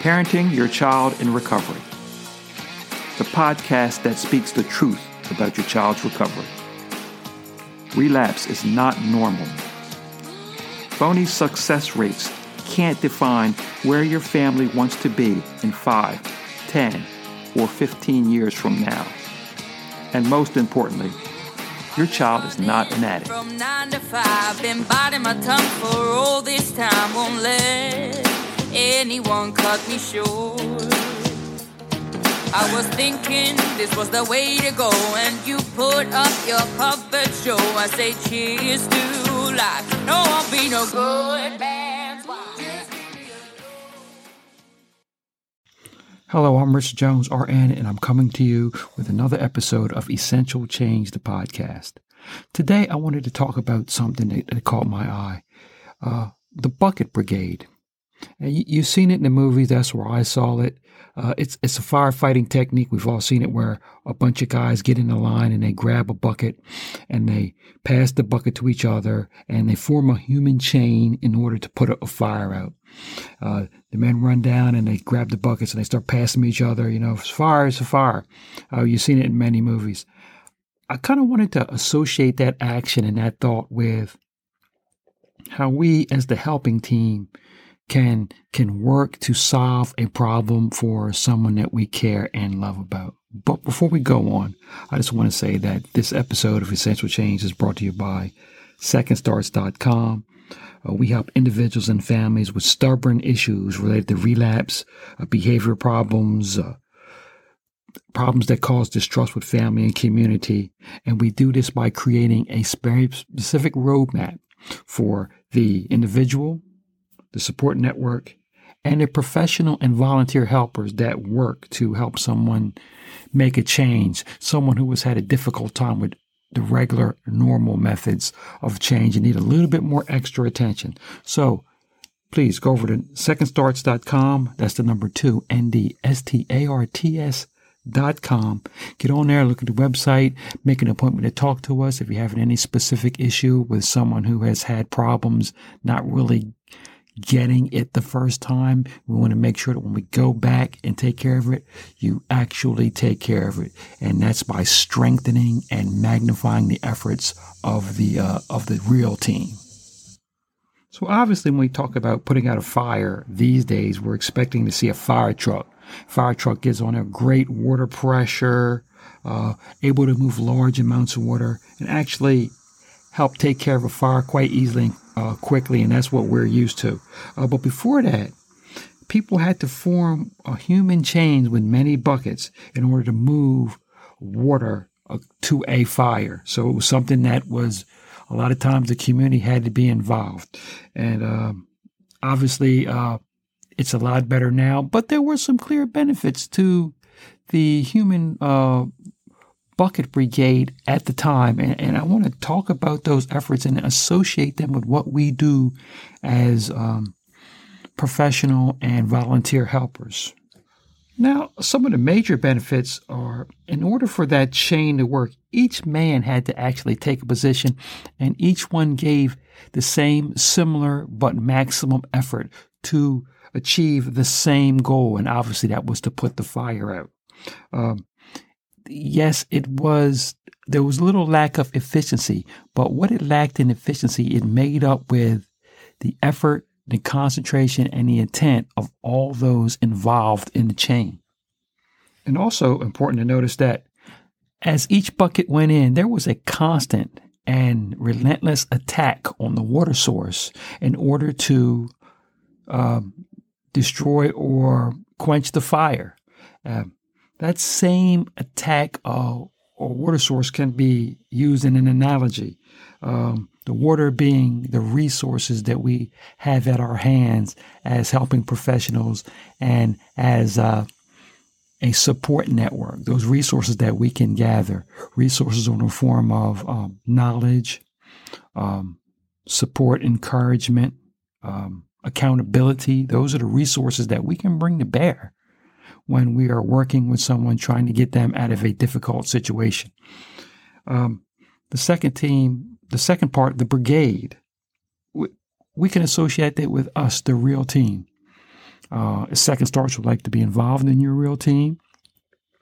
Parenting Your Child in Recovery, the podcast that speaks the truth about your child's recovery. Relapse is not normal. Phony success rates can't define where your family wants to be in 5, 10, or 15 years from now. And most importantly, your child is not an addict. From nine to five, been biting my tongue for all this time. Won't let anyone cut me short. I was thinking this was the way to go, and you put up your puppet show. I say cheers to life. No, I'll be no good. Hello, I'm Rich Jones, RN, and I'm coming to you with another episode of Essential Change, the podcast. Today, I wanted to talk about something that, that caught my eye uh, the Bucket Brigade. You, you've seen it in the movies, that's where I saw it. Uh, it's it's a firefighting technique. We've all seen it where a bunch of guys get in a line and they grab a bucket and they pass the bucket to each other and they form a human chain in order to put a, a fire out. Uh, the men run down and they grab the buckets and they start passing each other. You know, fire is a fire. Uh, you've seen it in many movies. I kind of wanted to associate that action and that thought with how we, as the helping team, can can work to solve a problem for someone that we care and love about. But before we go on, I just want to say that this episode of Essential Change is brought to you by secondstarts.com. Uh, we help individuals and families with stubborn issues related to relapse, uh, behavior problems, uh, problems that cause distrust with family and community. And we do this by creating a specific roadmap for the individual, the support network, and the professional and volunteer helpers that work to help someone make a change, someone who has had a difficult time with the regular, normal methods of change and need a little bit more extra attention. So please go over to secondstarts.com. That's the number two, N-D-S-T-A-R-T-S dot com. Get on there, look at the website, make an appointment to talk to us if you're having any specific issue with someone who has had problems not really getting it the first time. We want to make sure that when we go back and take care of it, you actually take care of it. And that's by strengthening and magnifying the efforts of the, uh, of the real team. So obviously, when we talk about putting out a fire these days, we're expecting to see a fire truck. Fire truck gets on a great water pressure, uh, able to move large amounts of water, and actually help take care of a fire quite easily uh, quickly, and that's what we're used to. Uh, but before that, people had to form a human chains with many buckets in order to move water uh, to a fire. So it was something that was a lot of times the community had to be involved, and um, obviously uh, it's a lot better now. But there were some clear benefits to the human uh, Bucket Brigade at the time. And, and I want to talk about those efforts and associate them with what we do as um, professional and volunteer helpers. Now, some of the major benefits are in order for that chain to work, each man had to actually take a position and each one gave the same similar but maximum effort to achieve the same goal. And obviously that was to put the fire out. Um, yes, it was, there was a little lack of efficiency, but what it lacked in efficiency, it made up with the effort, the concentration, and the intent of all those involved in the chain. And also important to notice that as each bucket went in, there was a constant and relentless attack on the water source in order to uh, destroy or quench the fire. Uh, that same attack uh, or water source can be used in an analogy. Um, the water being the resources that we have at our hands as helping professionals and as uh, a support network, those resources that we can gather, resources in the form of um, knowledge, um, support, encouragement, um, accountability. Those are the resources that we can bring to bear when we are working with someone trying to get them out of a difficult situation. Um, the second team, the second part, the brigade, we, we can associate that with us, the real team. uh, second starts would like to be involved in your real team.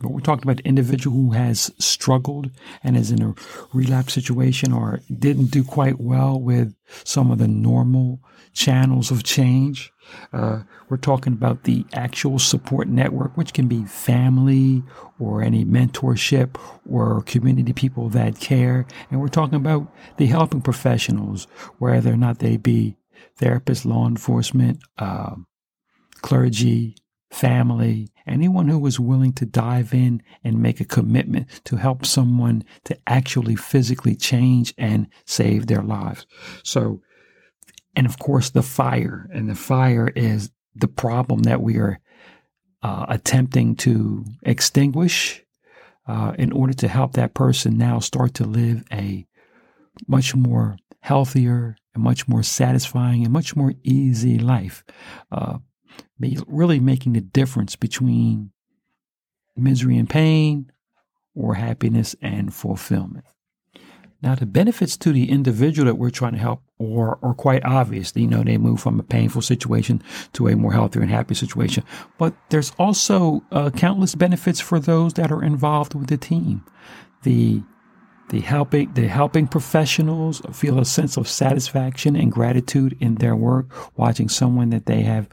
But we're talking about the individual who has struggled and is in a relapse situation or didn't do quite well with some of the normal channels of change. Uh, we're talking about the actual support network, which can be family or any mentorship or community people that care. And we're talking about the helping professionals, whether or not they be therapists, law enforcement, uh, clergy, family, anyone who is willing to dive in and make a commitment to help someone to actually physically change and save their lives. So, and of course, the fire, and the fire is the problem that we are uh, attempting to extinguish uh, in order to help that person now start to live a much more healthier and much more satisfying and much more easy life. Uh, really making the difference between misery and pain or happiness and fulfillment. Now, the benefits to the individual that we're trying to help are, are quite obvious. You know, they move from a painful situation to a more healthier and happy situation. But there's also uh, countless benefits for those that are involved with the team. The the helping the helping professionals feel a sense of satisfaction and gratitude in their work, watching someone that they have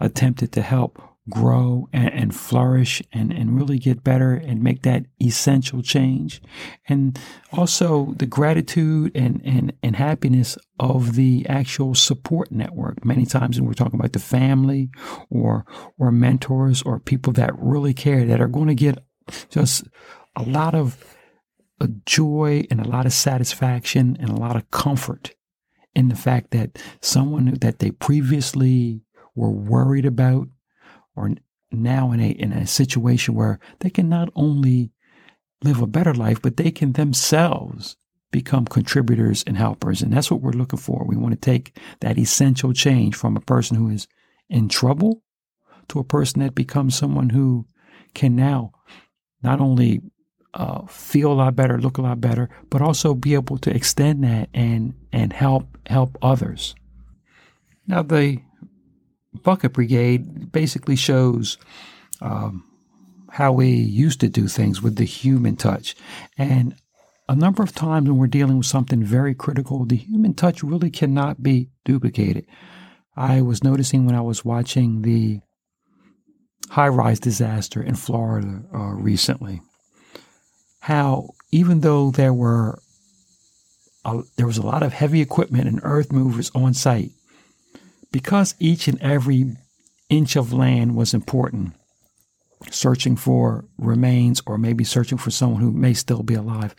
attempted to help grow and, and, flourish and, and really get better and make that essential change. And also the gratitude and, and, and happiness of the actual support network. Many times when we're talking about the family or or mentors or people that really care that are going to get just a lot of a joy and a lot of satisfaction and a lot of comfort in the fact that someone that they previously were worried about or now in a in a situation where they can not only live a better life but they can themselves become contributors and helpers and that's what we're looking for we want to take that essential change from a person who is in trouble to a person that becomes someone who can now not only uh, feel a lot better, look a lot better, but also be able to extend that and and help help others. Now, the Bucket Brigade basically shows um, how we used to do things with the human touch, and a number of times when we're dealing with something very critical, the human touch really cannot be duplicated. I was noticing when I was watching the high rise disaster in Florida uh, recently how even though there were a, there was a lot of heavy equipment and earth movers on site, because each and every inch of land was important, searching for remains or maybe searching for someone who may still be alive.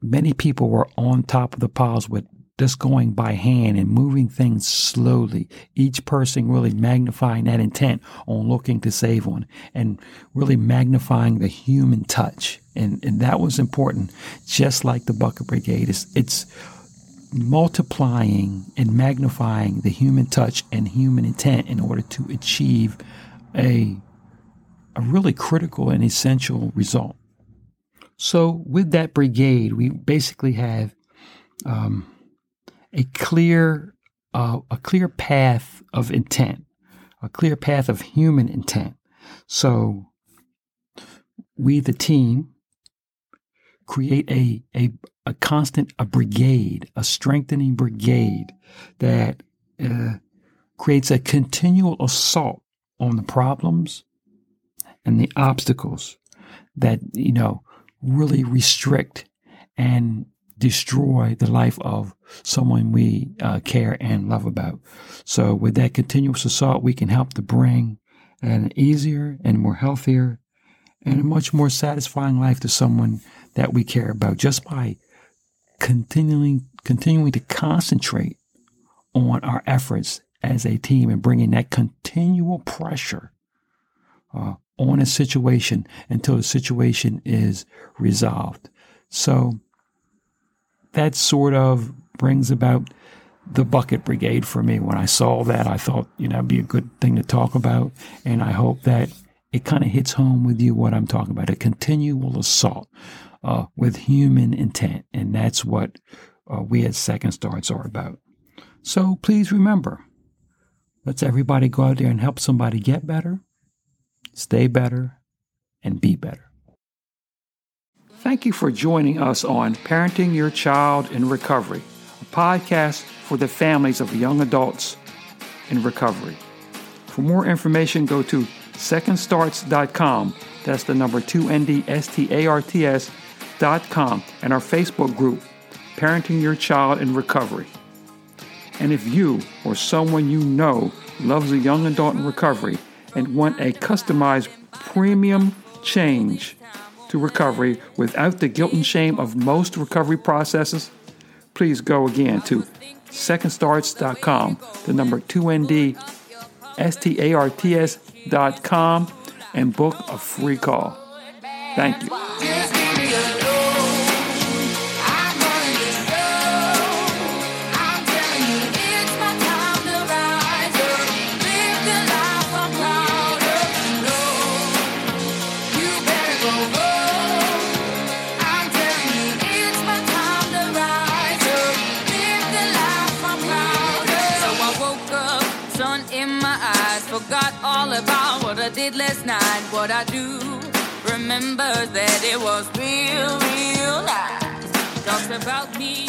Many people were on top of the piles with just going by hand and moving things slowly. Each person really magnifying that intent on looking to save one and really magnifying the human touch. And, and that was important, just like the Bucket Brigade. It's, it's multiplying and magnifying the human touch and human intent in order to achieve a, a really critical and essential result. So, with that brigade, we basically have um, a clear uh, a clear path of intent, a clear path of human intent. So we, the team, create a, a, a constant, a brigade, a strengthening brigade that uh, creates a continual assault on the problems and the obstacles that, you know, really restrict and destroy the life of someone we uh, care and love about. So, with that continuous assault, we can help to bring an easier and more healthier and a much more satisfying life to someone that we care about just by continuing continuing to concentrate on our efforts as a team and bringing that continual pressure uh, on a situation until the situation is resolved. So that sort of brings about the bucket brigade for me. When I saw that, I thought, you know, it'd be a good thing to talk about. And I hope that it kind of hits home with you what I'm talking about a continual assault uh, with human intent. And that's what uh, we at Second Starts are about. So please remember Let's everybody go out there and help somebody get better, stay better, and be better. Thank you for joining us on Parenting Your Child in Recovery, a podcast for the families of young adults in recovery. For more information, go to secondstarts.com. That's the number 2NDSTARTS.com and our Facebook group, Parenting Your Child in Recovery. And if you or someone you know loves a young adult in recovery and want a customized premium change to recovery without the guilt and shame of most recovery processes, please go again to secondstarts.com, the number 2ND, S-T-A-R-T-S.com, and book a free call. Thank you. Forgot all about what I did last night. What I do remember that it was real, real nice. Talks about me.